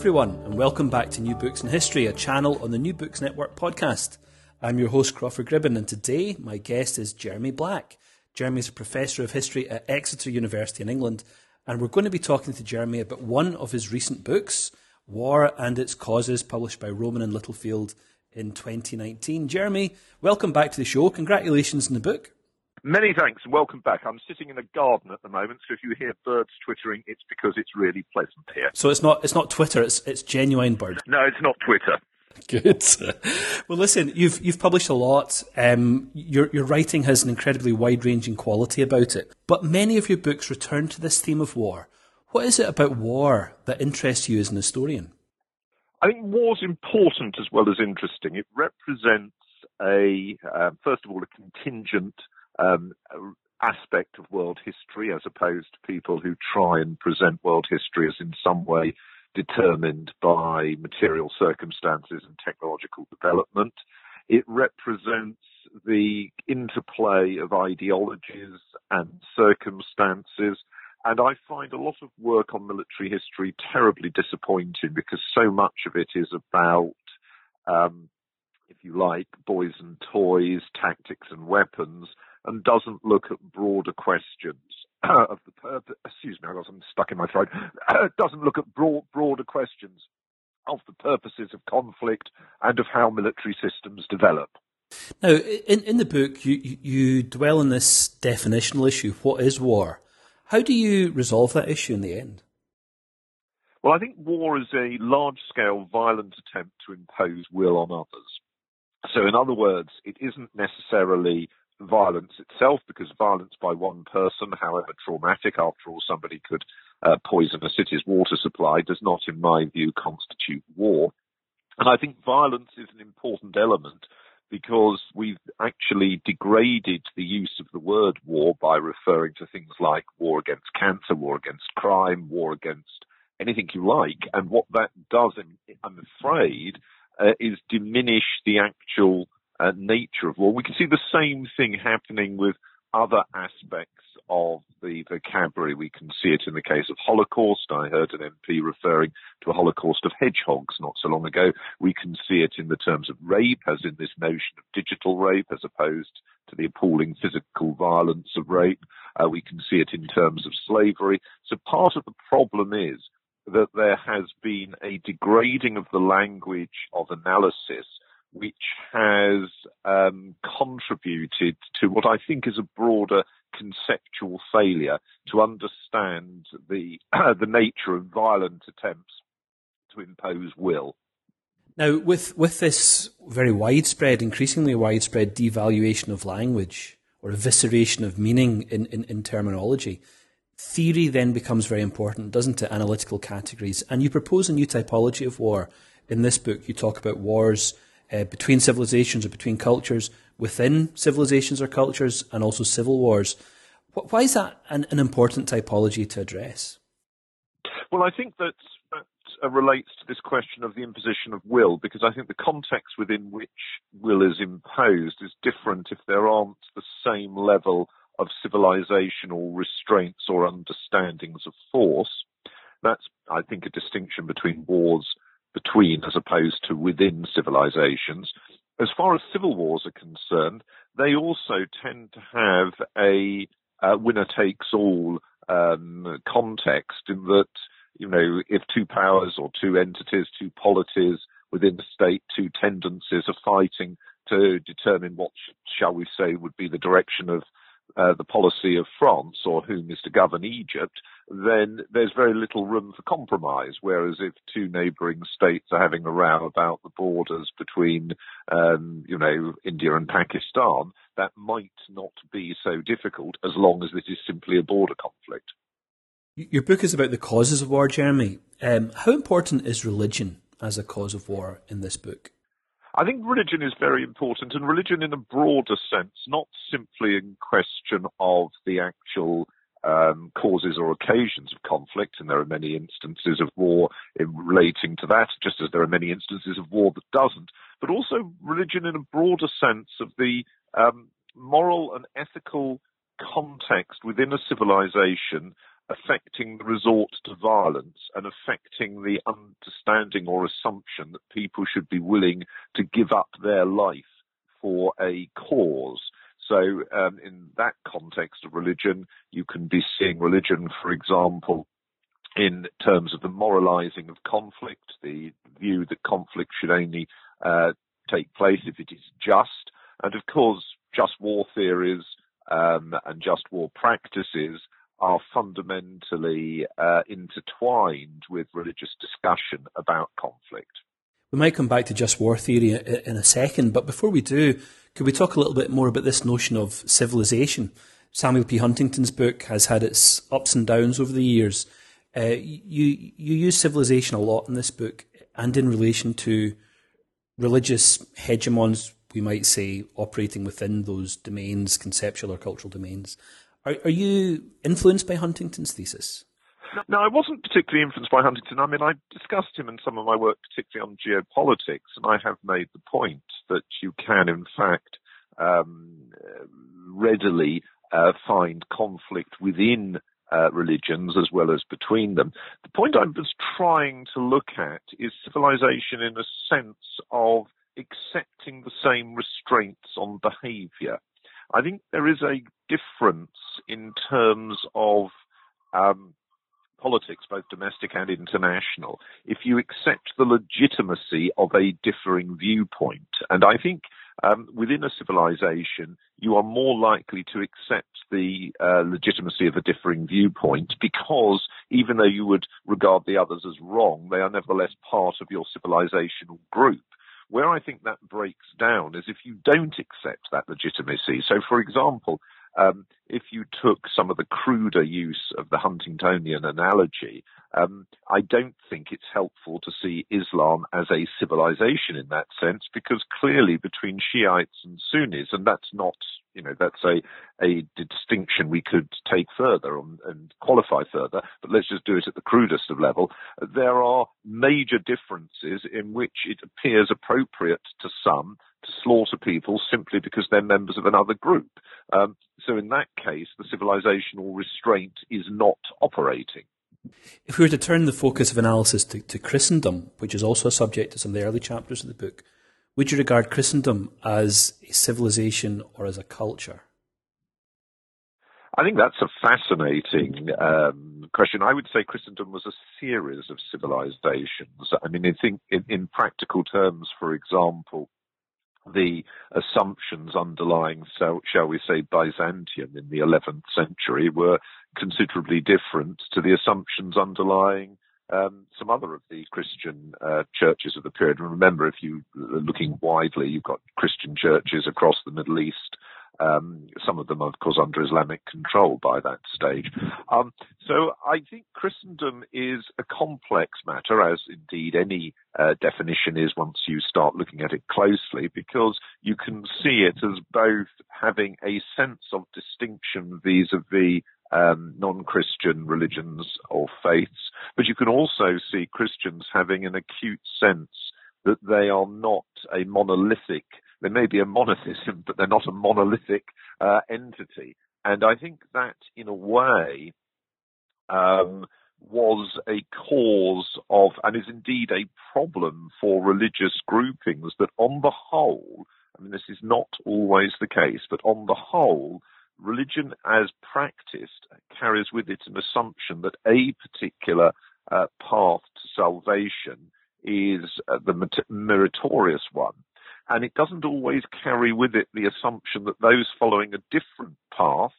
Everyone, and welcome back to New Books in History, a channel on the New Books Network podcast. I'm your host, Crawford Gribben, and today my guest is Jeremy Black. Jeremy is a professor of history at Exeter University in England, and we're going to be talking to Jeremy about one of his recent books, War and Its Causes, published by Rowman and Littlefield in 2019. Jeremy, welcome back to the show. Congratulations on the book. Many thanks and welcome back. I'm sitting in a garden at the moment, so if you hear birds twittering, it's because it's really pleasant here. So it's not it's not Twitter, it's it's genuine bird. No, it's not Twitter. Good. Well, listen, you've you've published a lot. Um, your your writing has an incredibly wide ranging quality about it, but many of your books return to this theme of war. What is it about war that interests you as an historian? I think war's important as well as interesting. It represents a uh, first of all a contingent um, aspect of world history as opposed to people who try and present world history as in some way determined by material circumstances and technological development. It represents the interplay of ideologies and circumstances. And I find a lot of work on military history terribly disappointing because so much of it is about, um, if you like, boys and toys, tactics and weapons, and doesn't look at broader questions of the purpose. Excuse me, I got something stuck in my throat. doesn't look at broad, broader questions of the purposes of conflict and of how military systems develop. Now, in, in the book, you, you dwell on this definitional issue what is war? How do you resolve that issue in the end? Well, I think war is a large scale violent attempt to impose will on others. So, in other words, it isn't necessarily violence itself, because violence by one person, however traumatic, after all, somebody could uh, poison a city's water supply, does not, in my view, constitute war. And I think violence is an important element because we've actually degraded the use of the word war by referring to things like war against cancer, war against crime, war against anything you like. And what that does, I'm afraid, uh, is diminish the actual uh, nature of war. We can see the same thing happening with other aspects of the vocabulary. We can see it in the case of Holocaust. I heard an MP referring to a Holocaust of hedgehogs not so long ago. We can see it in the terms of rape, as in this notion of digital rape, as opposed to the appalling physical violence of rape. Uh, we can see it in terms of slavery. So part of the problem is that there has been a degrading of the language of analysis which has um, contributed to what I think is a broader conceptual failure to understand the uh, the nature of violent attempts to impose will. Now, with with this very widespread, increasingly widespread devaluation of language or evisceration of meaning in, in, in terminology, theory then becomes very important, doesn't it? Analytical categories, and you propose a new typology of war in this book. You talk about wars uh, between civilizations or between cultures, within civilizations or cultures, and also civil wars. Why is that an, an important typology to address? Well, I think that, that uh, relates to this question of the imposition of will, because I think the context within which will is imposed is different if there aren't the same level of civilizational restraints or understandings of force. That's, I think, a distinction between wars between as opposed to within civilizations. As far as civil wars are concerned, they also tend to have a uh, winner takes all um, context in that, you know, if two powers or two entities, two polities within the state, two tendencies are fighting to determine what, shall we say, would be the direction of uh, the policy of France or whom is to govern Egypt, then there's very little room for compromise. Whereas if two neighbouring states are having a row about the borders between, um, you know, India and Pakistan, that might not be so difficult as long as it is simply a border conflict. Your book is about the causes of war, Jeremy. Um, how important is religion as a cause of war in this book? I think religion is very important, and religion in a broader sense, not simply in question of the actual um, causes or occasions of conflict, and there are many instances of war relating to that, just as there are many instances of war that doesn't, but also religion in a broader sense of the um, moral and ethical context within a civilization affecting the resort to violence and affecting the understanding or assumption that people should be willing to give up their life for a cause. So, um, in that context of religion, you can be seeing religion, for example, in terms of the moralizing of conflict, the view that conflict should only uh, take place if it is just, and of course, just war theories um, and just war practices are fundamentally uh, intertwined with religious discussion about conflict. We might come back to just war theory in a second, but before we do, could we talk a little bit more about this notion of civilization? Samuel P. Huntington's book has had its ups and downs over the years. Uh, you you use civilization a lot in this book, and in relation to religious hegemons, we might say, operating within those domains, conceptual or cultural domains. Are, are you influenced by Huntington's thesis? No, I wasn't particularly influenced by Huntington. I mean, I discussed him in some of my work, particularly on geopolitics, and I have made the point that you can, in fact, um, readily uh, find conflict within uh, religions as well as between them. The point I was trying to look at is civilization in a sense of accepting the same restraints on behavior. I think there is a difference in terms of um, politics, both domestic and international, if you accept the legitimacy of a differing viewpoint. And I think um, within a civilization, you are more likely to accept the uh, legitimacy of a differing viewpoint because even though you would regard the others as wrong, they are nevertheless part of your civilizational group. Where I think that breaks down is if you don't accept that legitimacy. So, for example, um, if you took some of the cruder use of the Huntingtonian analogy, um, I don't think it's helpful to see Islam as a civilization in that sense, because clearly between Shiites and Sunnis, and that's not, you know, that's a, a distinction we could take further and, and qualify further, but let's just do it at the crudest of level. There are major differences in which it appears appropriate to some to slaughter people simply because they're members of another group. Um, so in that case, the civilizational restraint is not operating. If we were to turn the focus of analysis to, to Christendom, which is also a subject of some of the early chapters of the book, would you regard Christendom as a civilization or as a culture? I think that's a fascinating um, question. I would say Christendom was a series of civilizations. I mean, I think in, in practical terms, for example, the assumptions underlying, so, shall we say, Byzantium in the 11th century were considerably different to the assumptions underlying um, some other of the Christian uh, churches of the period. And remember, if you are looking widely, you've got Christian churches across the Middle East um, some of them, of course, under Islamic control by that stage. Um, so I think Christendom is a complex matter, as indeed any uh, definition is once you start looking at it closely, because you can see it as both having a sense of distinction vis-a-vis um, non-Christian religions or faiths, but you can also see Christians having an acute sense that they are not a monolithic they may be a monotheism, but they're not a monolithic uh, entity. And I think that, in a way, um, was a cause of, and is indeed a problem for religious groupings that, on the whole, I mean, this is not always the case, but on the whole, religion as practiced carries with it an assumption that a particular uh, path to salvation is uh, the meritorious one. And it doesn't always carry with it the assumption that those following a different path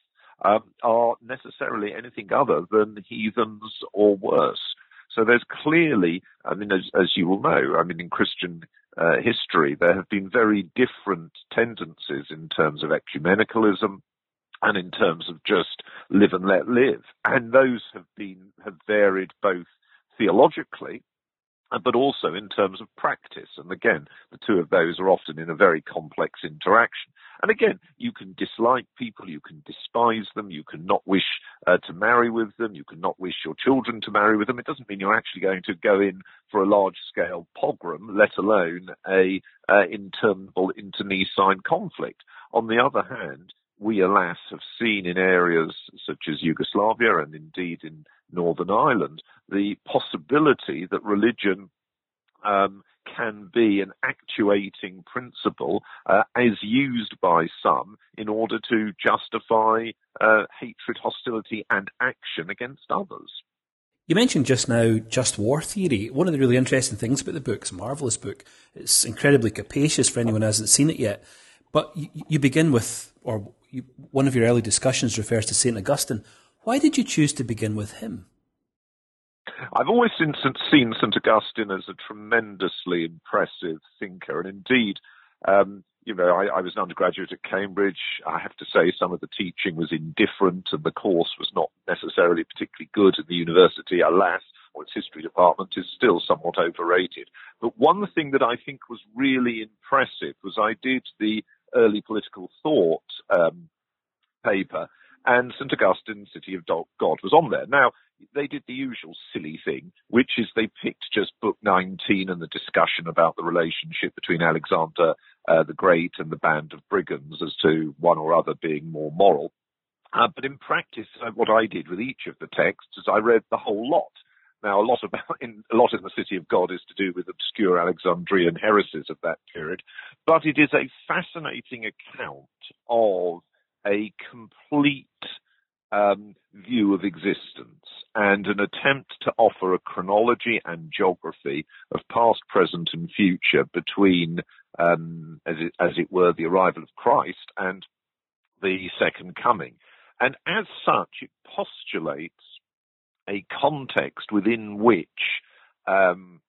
um, are necessarily anything other than heathens or worse. So there's clearly, I mean, as, as you will know, I mean, in Christian uh, history, there have been very different tendencies in terms of ecumenicalism and in terms of just live and let live. And those have been, have varied both theologically but also in terms of practice. And again, the two of those are often in a very complex interaction. And again, you can dislike people, you can despise them, you can not wish uh, to marry with them, you can not wish your children to marry with them. It doesn't mean you're actually going to go in for a large scale pogrom, let alone a uh, interminable internecine conflict. On the other hand, we alas have seen in areas such as Yugoslavia and indeed in Northern Ireland the possibility that religion um, can be an actuating principle uh, as used by some in order to justify uh, hatred, hostility, and action against others. You mentioned just now just war theory. One of the really interesting things about the book, it's a marvellous book. It's incredibly capacious for anyone who hasn't seen it yet. But you, you begin with, or you, one of your early discussions refers to St. Augustine. Why did you choose to begin with him? I've always seen, seen St. Augustine as a tremendously impressive thinker, and indeed, um, you know, I, I, was an undergraduate at Cambridge. I have to say some of the teaching was indifferent and the course was not necessarily particularly good at the university, alas, or its history department is still somewhat overrated. But one thing that I think was really impressive was I did the early political thought um, paper and St. Augustine, City of God, was on there. Now, they did the usual silly thing, which is they picked just book 19 and the discussion about the relationship between Alexander uh, the Great and the band of brigands as to one or other being more moral. Uh, but in practice, uh, what I did with each of the texts is I read the whole lot. Now, a lot about in, a lot in the City of God is to do with obscure Alexandrian heresies of that period, but it is a fascinating account of a complete um, view of existence and an attempt to offer a chronology and geography of past, present, and future between, um, as, it, as it were, the arrival of Christ and the second coming. And as such, it postulates a context within which um,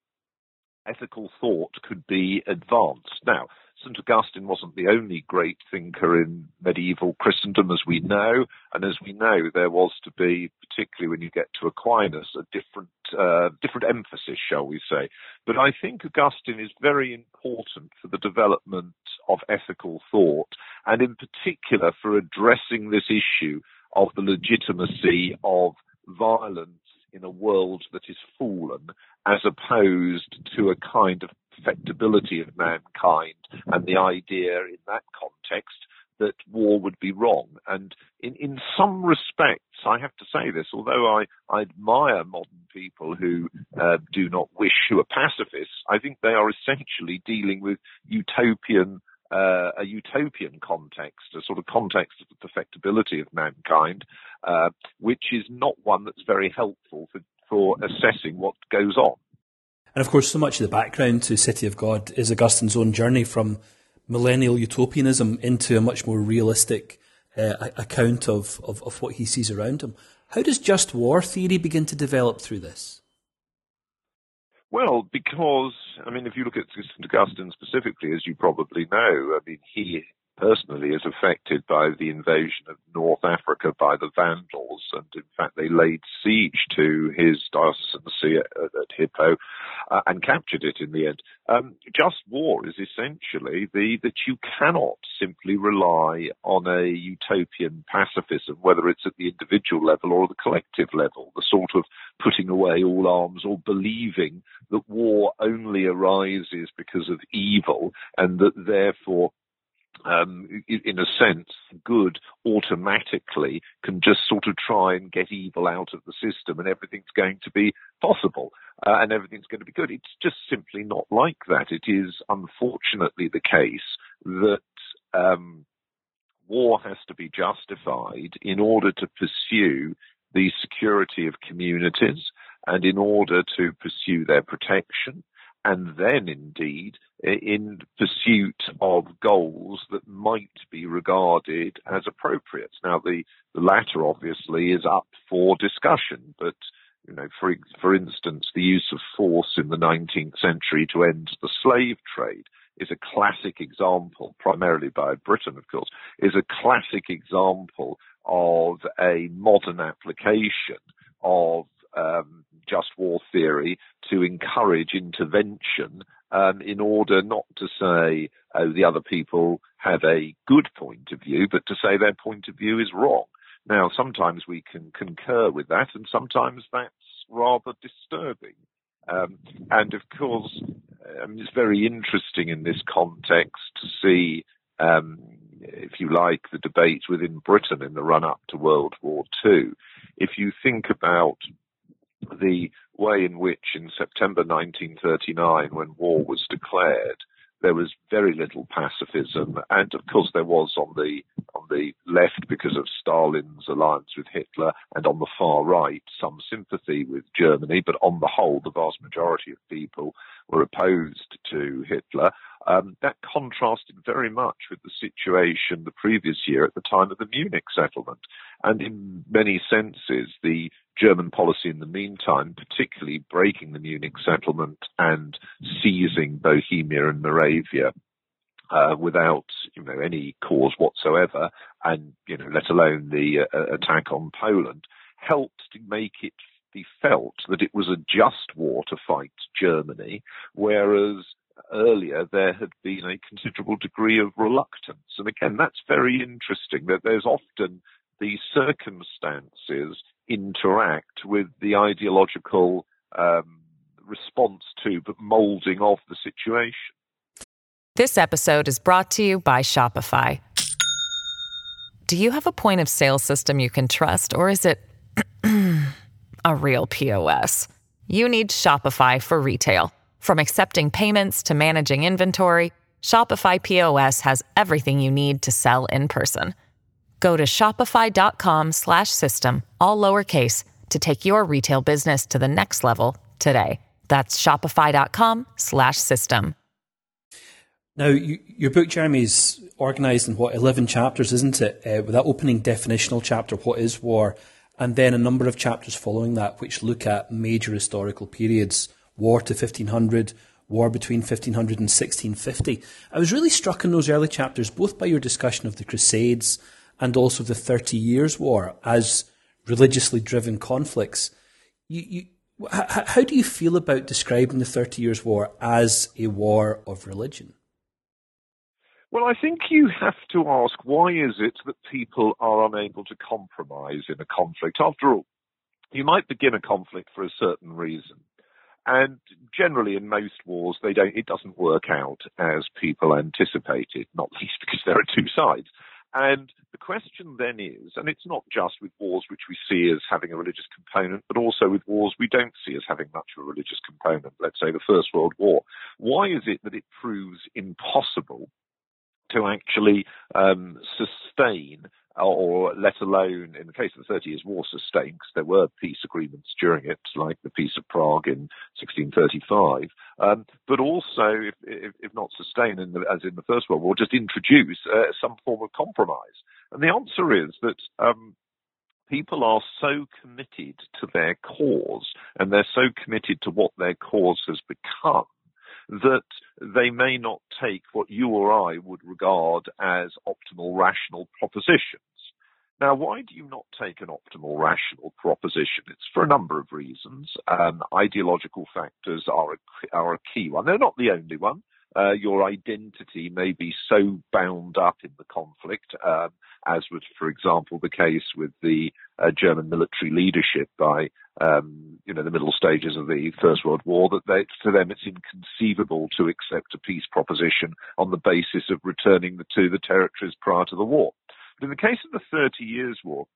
ethical thought could be advanced. Now, St. Augustine wasn't the only great thinker in medieval Christendom, as we know, and as we know, there was to be, particularly when you get to Aquinas, a different uh, different emphasis, shall we say. But I think Augustine is very important for the development of ethical thought, and in particular for addressing this issue of the legitimacy of violence in a world that is fallen, as opposed to a kind of perfectibility of mankind and the idea in that context that war would be wrong. And in, in some respects, I have to say this, although I, I admire modern people who uh, do not wish, who are pacifists, I think they are essentially dealing with utopian uh, a utopian context, a sort of context of the perfectibility of mankind, uh, which is not one that's very helpful for, for assessing what goes on. And of course, so much of the background to City of God is Augustine's own journey from millennial utopianism into a much more realistic uh, account of, of, of what he sees around him. How does just war theory begin to develop through this? Well, because, I mean, if you look at St. Augustine specifically, as you probably know, I mean, he personally is affected by the invasion of North Africa by the Vandals, and in fact they laid siege to his diocesan see at, at Hippo uh, and captured it in the end. Um, just war is essentially the that you cannot simply rely on a utopian pacifism, whether it's at the individual level or the collective level, the sort of putting away all arms or believing that war only arises because of evil and that therefore um, in a sense, good automatically can just sort of try and get evil out of the system and everything's going to be possible uh, and everything's going to be good. It's just simply not like that. It is unfortunately the case that um, war has to be justified in order to pursue the security of communities and in order to pursue their protection and then indeed in pursuit of goals that might be regarded as appropriate. Now, the, the latter obviously is up for discussion, but you know, for for instance, the use of force in the 19th century to end the slave trade is a classic example, primarily by Britain, of course, is a classic example of a modern application of um, just war theory to encourage intervention um, in order not to say oh, the other people have a good point of view, but to say their point of view is wrong. Now, sometimes we can concur with that, and sometimes that's rather disturbing. Um, and of course, um, it's very interesting in this context to see, um, if you like, the debates within Britain in the run up to World War II. If you think about the way in which, in September 1939, when war was declared, there was very little pacifism, and of course there was on the on the left because of Stalin's alliance with Hitler, and on the far right some sympathy with Germany. But on the whole, the vast majority of people were opposed to Hitler. Um, that contrasted very much with the situation the previous year at the time of the Munich settlement. And in many senses, the German policy in the meantime, particularly breaking the Munich settlement and seizing Bohemia and Moravia, uh, without you know any cause whatsoever, and you know let alone the uh, attack on Poland, helped to make it felt that it was a just war to fight Germany, whereas earlier there had been a considerable degree of reluctance. And again, that's very interesting that there's often the circumstances interact with the ideological um, response to, but molding of the situation. This episode is brought to you by Shopify. Do you have a point of sale system you can trust, or is it a real POS? You need Shopify for retail. From accepting payments to managing inventory, Shopify POS has everything you need to sell in person. Go to shopify.com/system all lowercase to take your retail business to the next level today. That's shopify.com/system. Now, you, your book, Jeremy, is organised in what eleven chapters, isn't it? Uh, with that opening definitional chapter, what is war, and then a number of chapters following that, which look at major historical periods: war to fifteen hundred, war between 1500 and 1650. I was really struck in those early chapters, both by your discussion of the Crusades and also the Thirty Years' War as religiously driven conflicts. You, you, how, how do you feel about describing the Thirty Years' War as a war of religion? Well, I think you have to ask why is it that people are unable to compromise in a conflict? After all, you might begin a conflict for a certain reason. And generally, in most wars, they don't. It doesn't work out as people anticipated. Not least because there are two sides. And the question then is, and it's not just with wars which we see as having a religious component, but also with wars we don't see as having much of a religious component, let's say the First World War. Why is it that it proves impossible to actually um, sustain or let alone in the case of the Thirty Years' War sustain, because there were peace agreements during it, like the Peace of Prague in 1635, um, but also, if, if, if not sustain, in the, as in the First World War, just introduce uh, some form of compromise. And the answer is that um, people are so committed to their cause, and they're so committed to what their cause has become, that they may not take what you or I would regard as optimal rational propositions. Now, why do you not take an optimal rational proposition? It's for a number of reasons. Um, ideological factors are a, are a key one. They're not the only one uh, your identity may be so bound up in the conflict, um, as was, for example, the case with the uh, German military leadership by, um, you know, the middle stages of the First World War, that they, for them it's inconceivable to accept a peace proposition on the basis of returning the, to the territories prior to the war. But in the case of the Thirty Years' War,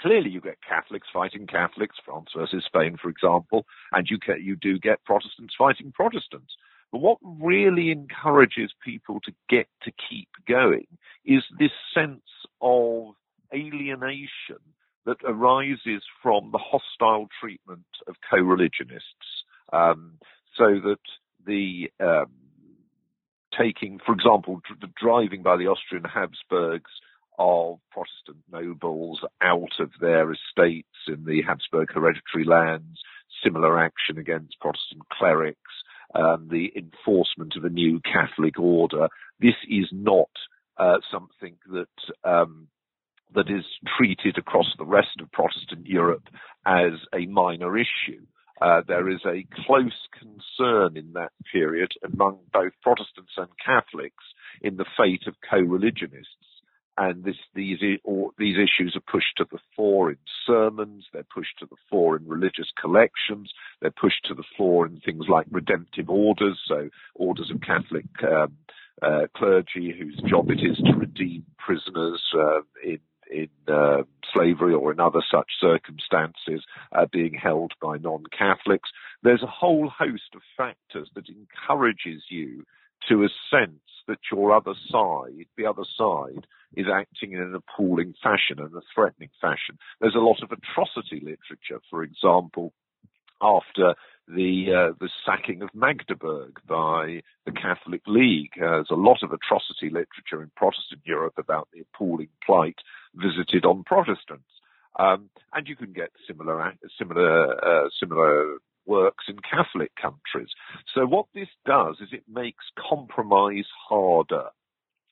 clearly you get Catholics fighting Catholics, France versus Spain, for example, and you, you do get Protestants fighting Protestants. But what really encourages people to get to keep going is this sense of alienation that arises from the hostile treatment of co-religionists, um, so that the um, taking, for example, the driving by the Austrian Habsburgs of Protestant nobles out of their estates in the Habsburg hereditary lands, similar action against Protestant clerics, um, the enforcement of a new Catholic order. This is not uh, something that um, that is treated across the rest of Protestant Europe as a minor issue. Uh, there is a close concern in that period among both Protestants and Catholics in the fate of co-religionists. And this, these, or, these issues are pushed to the fore in sermons, they're pushed to the fore in religious collections, they're pushed to the fore in things like redemptive orders, so orders of Catholic um, uh, clergy whose job it is to redeem prisoners uh, in in uh, slavery or in other such circumstances uh, being held by non-Catholics. There's a whole host of factors that encourages you to a sense that your other side, the other side, is acting in an appalling fashion and a threatening fashion. There's a lot of atrocity literature, for example, after the uh, the sacking of Magdeburg by the Catholic League. Uh, there's a lot of atrocity literature in Protestant Europe about the appalling plight visited on Protestants, um, and you can get similar similar uh, similar works in Catholic countries. So what this does is it makes compromise harder.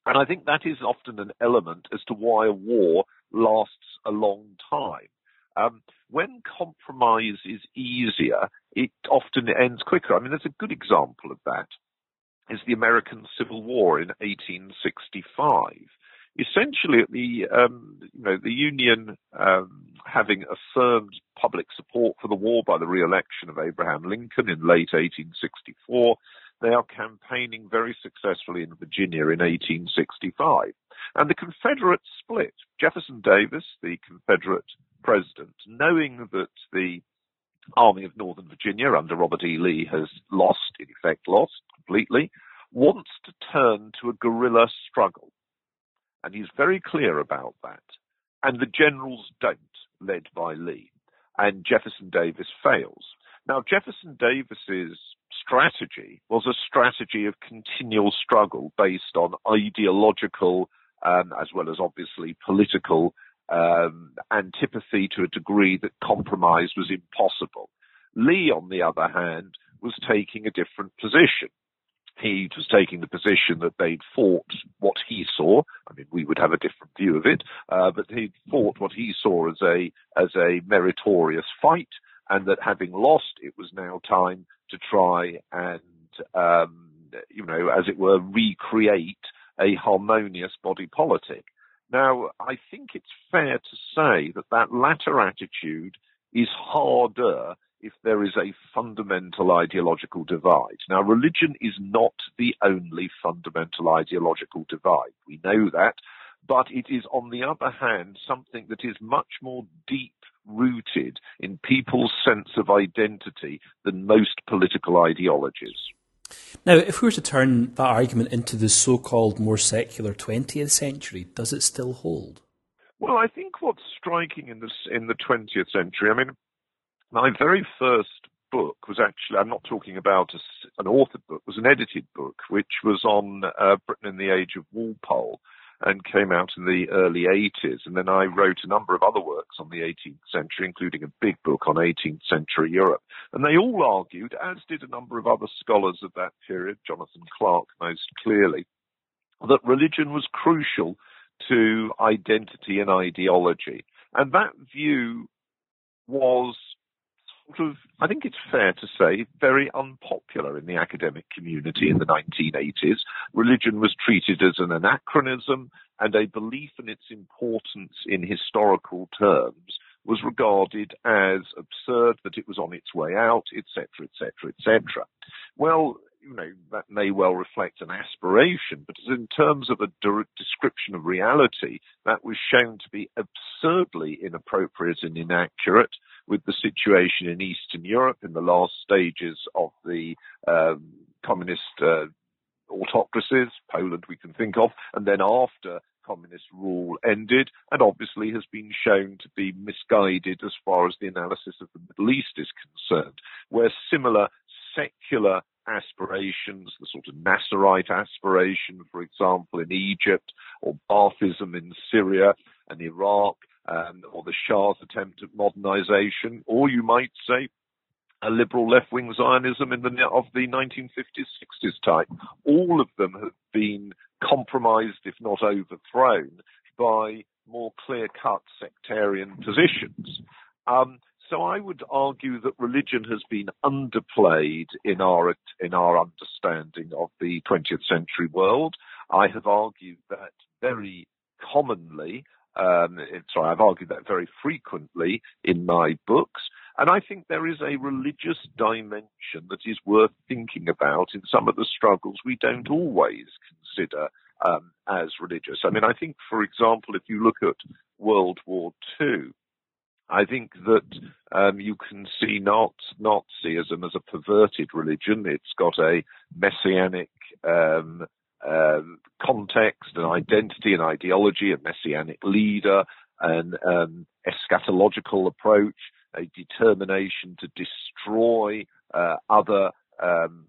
And I think that is often an element as to why a war lasts a long time. Um, when compromise is easier, it often ends quicker. I mean, there's a good example of that is the American Civil War in 1865. Essentially, the um, you know the Union um, having affirmed public support for the war by the re-election of Abraham Lincoln in late 1864, they are campaigning very successfully in Virginia in 1865. And the Confederates split. Jefferson Davis, the Confederate president, knowing that the Army of Northern Virginia under Robert E. Lee has lost, in effect lost completely, wants to turn to a guerrilla struggle. And he's very clear about that. And the generals don't, led by Lee. And Jefferson Davis fails. Now, Jefferson Davis's strategy was a strategy of continual struggle based on ideological um, as well as obviously political um, antipathy to a degree that compromise was impossible. Lee, on the other hand, was taking a different position. He was taking the position that they'd fought what he saw. I mean, we would have a different view of it, uh, but he'd fought what he saw as a as a meritorious fight, and that having lost, it was now time to try and um, you know, as it were, recreate a harmonious body politic. Now, I think it's fair to say that that latter attitude is harder if there is a fundamental ideological divide. Now, religion is not the only fundamental ideological divide. We know that. But it is, on the other hand, something that is much more deep rooted in people's sense of identity than most political ideologies. Now, if we were to turn that argument into the so called more secular 20th century, does it still hold? Well, I think what's striking in, this, in the 20th century, I mean, my very first book was actually, I'm not talking about a, an authored book, was an edited book, which was on uh, Britain in the age of Walpole and came out in the early 80s. And then I wrote a number of other works on the 18th century, including a big book on 18th century Europe. And they all argued, as did a number of other scholars of that period, Jonathan Clark most clearly, that religion was crucial to identity and ideology. And that view was sort of, I think it's fair to say, very unpopular in the academic community in the 1980s. Religion was treated as an anachronism, and a belief in its importance in historical terms was regarded as absurd, that it was on its way out, etc., etc., etc. Well, you know, that may well reflect an aspiration, but in terms of a description of reality, that was shown to be absurdly inappropriate and inaccurate with the situation in Eastern Europe in the last stages of the um, communist uh, autocracies, Poland we can think of, and then after communist rule ended, and obviously has been shown to be misguided as far as the analysis of the Middle East is concerned, where similar secular aspirations, the sort of Nasserite aspiration, for example, in Egypt, or Baathism in Syria and Iraq, um, or the Shah's attempt at modernization, or you might say a liberal left-wing Zionism in the of the 1950s, 60s type. All of them have been compromised, if not overthrown, by more clear-cut sectarian positions. Um, so I would argue that religion has been underplayed in our in our understanding of the 20th century world. I have argued that very commonly. Um, sorry, I've argued that very frequently in my books. And I think there is a religious dimension that is worth thinking about in some of the struggles we don't always consider um, as religious. I mean, I think, for example, if you look at World War II, I think that um, you can see not Nazism as a perverted religion. It's got a messianic um, um, context, an identity, an ideology, a messianic leader, an um, eschatological approach, a determination to destroy uh, other um,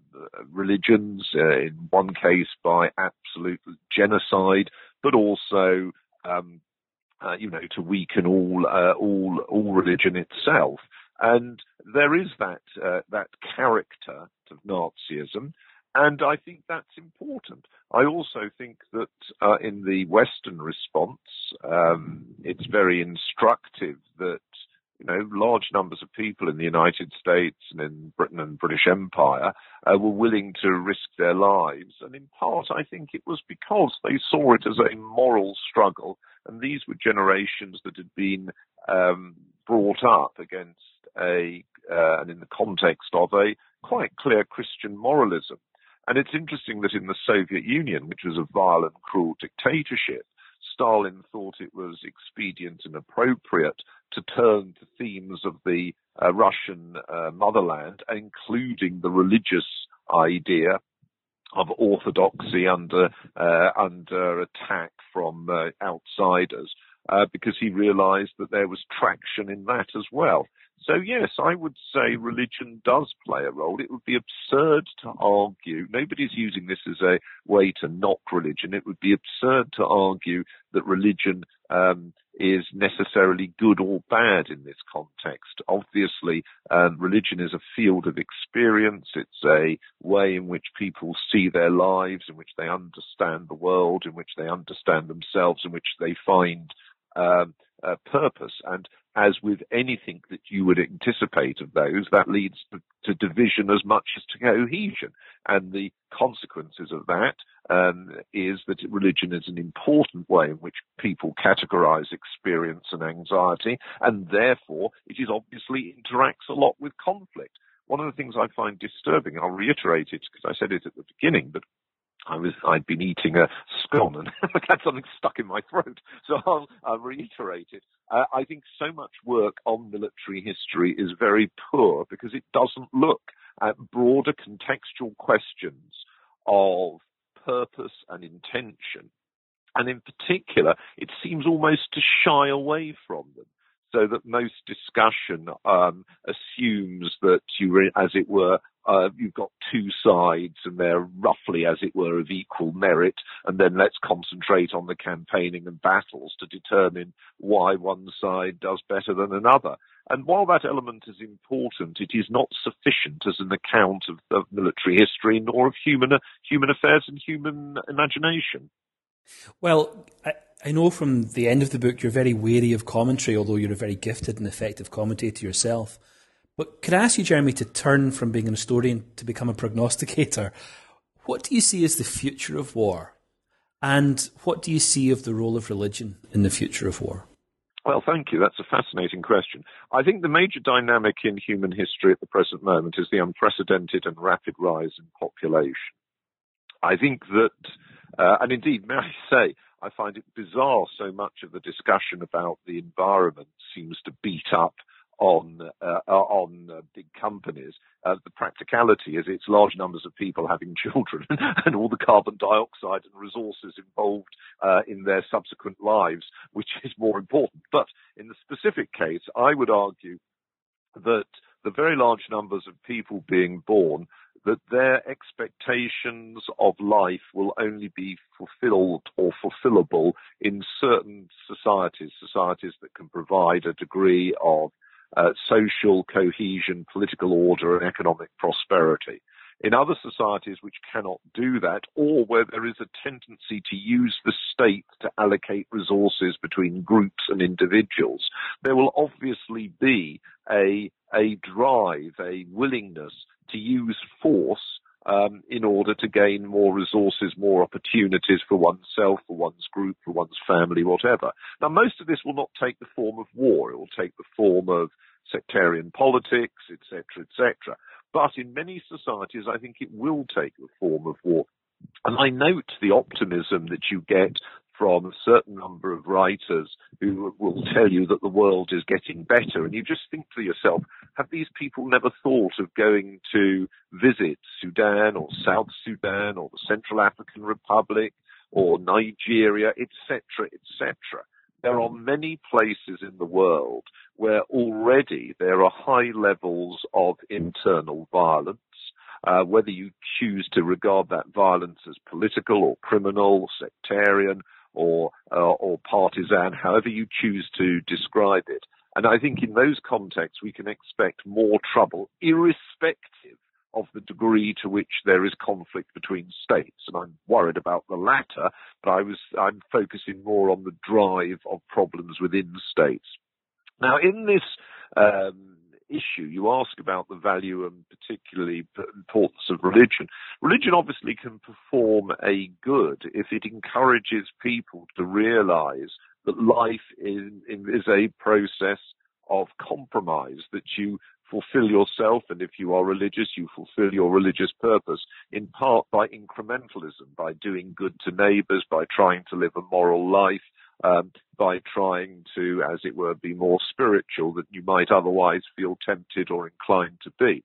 religions, uh, in one case by absolute genocide, but also, um, uh, you know, to weaken all uh, all all religion itself. And there is that uh, that character of Nazism, and I think that's important. I also think that uh, in the Western response, um, it's very instructive that you know, large numbers of people in the United States and in Britain and British Empire uh, were willing to risk their lives. And in part, I think it was because they saw it as a moral struggle. And these were generations that had been um, brought up against a, uh, and in the context of a quite clear Christian moralism. And it's interesting that in the Soviet Union, which was a violent, cruel dictatorship, Stalin thought it was expedient and appropriate to turn to themes of the uh, Russian uh, motherland, including the religious idea of orthodoxy under uh, under attack from uh, outsiders, uh, because he realised that there was traction in that as well. So yes, I would say religion does play a role. It would be absurd to argue. Nobody's using this as a way to knock religion. It would be absurd to argue that religion um, is necessarily good or bad in this context. Obviously, um, religion is a field of experience. It's a way in which people see their lives, in which they understand the world, in which they understand themselves, in which they find um, purpose. And as with anything that you would anticipate of those, that leads to, to division as much as to cohesion. And the consequences of that um, is that religion is an important way in which people categorize experience and anxiety, and therefore it is obviously interacts a lot with conflict. One of the things I find disturbing, I'll reiterate it because I said it at the beginning, but I was I'd been eating a scone and had something stuck in my throat, so I'll, I'll reiterate it. Uh, I think so much work on military history is very poor because it doesn't look at broader contextual questions of purpose and intention, and in particular, it seems almost to shy away from them so that most discussion um, assumes that you, as it were, uh, you've got two sides and they're roughly, as it were, of equal merit, and then let's concentrate on the campaigning and battles to determine why one side does better than another. And while that element is important, it is not sufficient as an account of, of military history nor of human human affairs and human imagination. Well, I, I know from the end of the book you're very wary of commentary, although you're a very gifted and effective commentator yourself. But could I ask you, Jeremy, to turn from being an historian to become a prognosticator? What do you see as the future of war? And what do you see of the role of religion in the future of war? Well, thank you. That's a fascinating question. I think the major dynamic in human history at the present moment is the unprecedented and rapid rise in population. I think that, uh, and indeed, may I say, I find it bizarre so much of the discussion about the environment seems to beat up on uh, on uh, big companies. Uh, the practicality is it's large numbers of people having children and all the carbon dioxide and resources involved uh, in their subsequent lives, which is more important. But in the specific case, I would argue that the very large numbers of people being born that their expectations of life will only be fulfilled or fulfillable in certain societies, societies that can provide a degree of uh, social cohesion, political order, and economic prosperity. In other societies which cannot do that, or where there is a tendency to use the state to allocate resources between groups and individuals, there will obviously be a, a drive, a willingness to use force um, in order to gain more resources, more opportunities for oneself, for one's group, for one's family, whatever. Now, most of this will not take the form of war. It will take the form of sectarian politics, etc., etc. But in many societies, I think it will take the form of war. And I note the optimism that you get from a certain number of writers who will tell you that the world is getting better. And you just think to yourself, have these people never thought of going to visit Sudan or South Sudan or the Central African Republic or Nigeria, etc., etc.? There are many places in the world where already there are high levels of internal violence. Uh, whether you choose to regard that violence as political or criminal, sectarian, or uh, or partisan, however you choose to describe it. And I think in those contexts we can expect more trouble, irrespective of the degree to which there is conflict between states. And I'm worried about the latter, but I was I'm focusing more on the drive of problems within states. Now, in this um, issue, you ask about the value and particularly importance of religion. Religion obviously can perform a good if it encourages people to realize that life is, is a process of compromise, that you fulfill yourself, and if you are religious, you fulfill your religious purpose in part by incrementalism, by doing good to neighbors, by trying to live a moral life, um, by trying to, as it were, be more spiritual than you might otherwise feel tempted or inclined to be.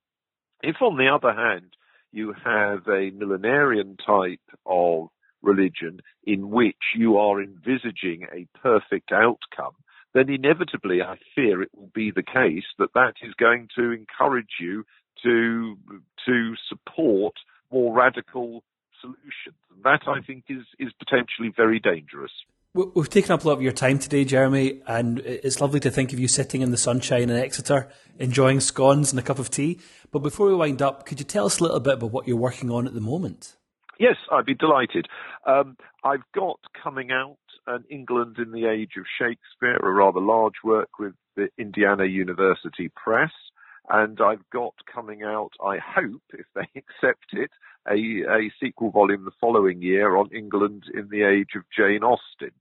If, on the other hand, you have a millenarian type of religion in which you are envisaging a perfect outcome, then inevitably I fear it will be the case that that is going to encourage you to to support more radical solutions. That I think is is potentially very dangerous. We've taken up a lot of your time today, Jeremy, and it's lovely to think of you sitting in the sunshine in Exeter, enjoying scones and a cup of tea. But before we wind up, could you tell us a little bit about what you're working on at the moment? Yes, I'd be delighted. Um, I've got coming out an England in the Age of Shakespeare, a rather large work with the Indiana University Press. And I've got coming out, I hope, if they accept it, a, a sequel volume the following year on England in the Age of Jane Austen,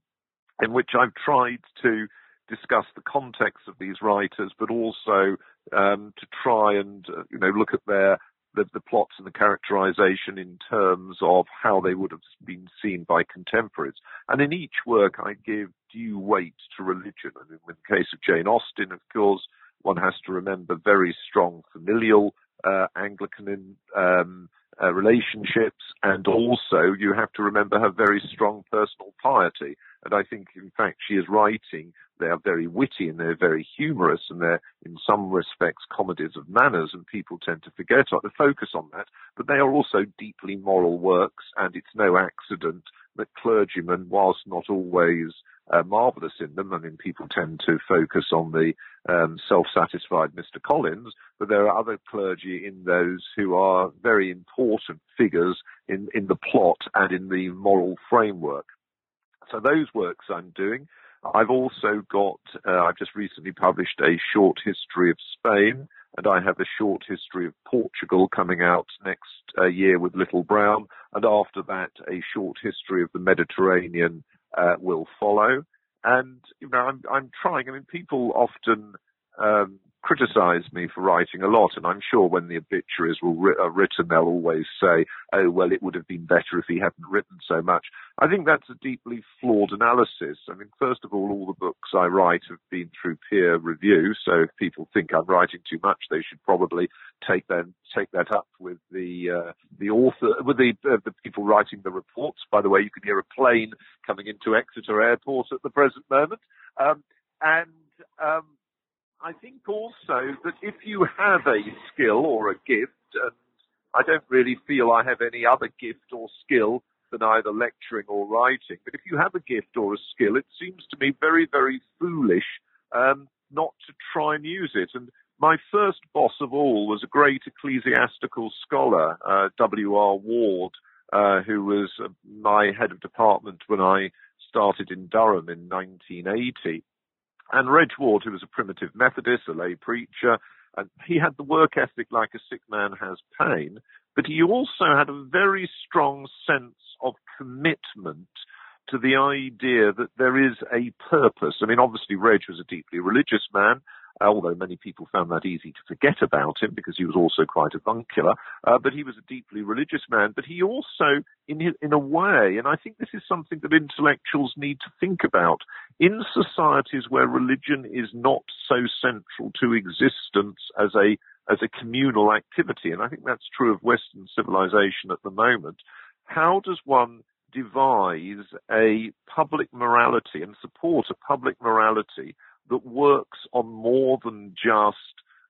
in which I've tried to discuss the context of these writers, but also um, to try and uh, you know look at their the, the plots and the characterization in terms of how they would have been seen by contemporaries. And in each work, I give due weight to religion. And in the case of Jane Austen, of course, one has to remember very strong familial uh, Anglican um, uh, relationships, and also you have to remember her very strong personal piety. And I think, in fact, she is writing. They are very witty and they're very humorous, and they're in some respects comedies of manners, and people tend to forget to focus on that. But they are also deeply moral works, and it's no accident that clergymen, whilst not always uh, marvelous in them. I mean, people tend to focus on the um, self-satisfied Mr. Collins, but there are other clergy in those who are very important figures in, in the plot and in the moral framework. So those works I'm doing. I've also got, uh, I've just recently published a short history of Spain, and I have a short history of Portugal coming out next uh, year with Little Brown, and after that, a short history of the Mediterranean uh, will follow. And you know, I'm I'm trying. I mean, people often um, criticise me for writing a lot, and I'm sure when the obituaries are written, they'll always say, "Oh, well, it would have been better if he hadn't written so much." I think that's a deeply flawed analysis. I mean, first of all, all the books I write have been through peer review, so if people think I'm writing too much, they should probably take that take that up with the uh, the author, with the uh, the people writing the reports. By the way, you can hear a plane coming into Exeter Airport at the present moment, um, and um, I think also that if you have a skill or a gift, and I don't really feel I have any other gift or skill than either lecturing or writing, but if you have a gift or a skill, it seems to me very, very foolish um, not to try and use it. And my first boss of all was a great ecclesiastical scholar, uh, W.R. Ward, uh, who was uh, my head of department when I started in Durham in 1980. And Reg Ward, who was a primitive Methodist, a lay preacher, and he had the work ethic like a sick man has pain, but he also had a very strong sense of commitment to the idea that there is a purpose. I mean, obviously, Reg was a deeply religious man, although many people found that easy to forget about him because he was also quite avuncular. Uh, but he was a deeply religious man. But he also, in his, in a way, and I think this is something that intellectuals need to think about, in societies where religion is not so central to existence as a as a communal activity, and I think that's true of Western civilization at the moment. How does one devise a public morality and support a public morality that works on more than just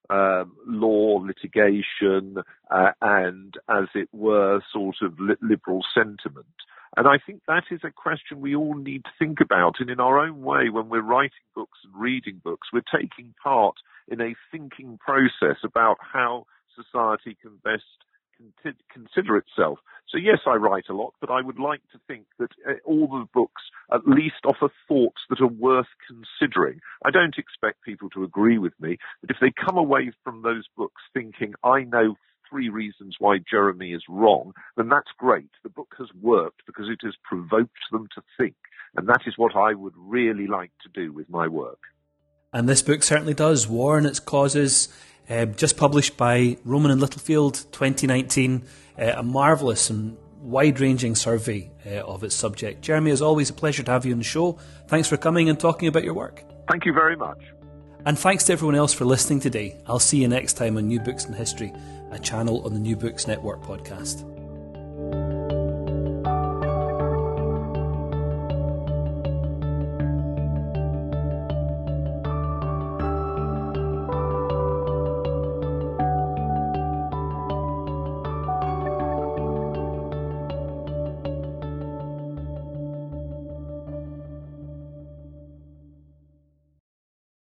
um, law, litigation, uh, and, as it were, sort of li- liberal sentiment. And I think that is a question we all need to think about. And in our own way, when we're writing books and reading books, we're taking part in a thinking process about how society can best consider itself. So yes, I write a lot, but I would like to think that uh, all the books at least offer thoughts that are worth considering. I don't expect people to agree with me, but if they come away from those books thinking, I know three reasons why Jeremy is wrong, then that's great. The book has worked because it has provoked them to think. And that is what I would really like to do with my work. And this book certainly does. War and its causes uh, just published by Rowman and Littlefield 2019, uh, a marvellous and wide ranging survey uh, of its subject. Jeremy, as always, a pleasure to have you on the show. Thanks for coming and talking about your work. Thank you very much. And thanks to everyone else for listening today. I'll see you next time on New Books in History, a channel on the New Books Network podcast.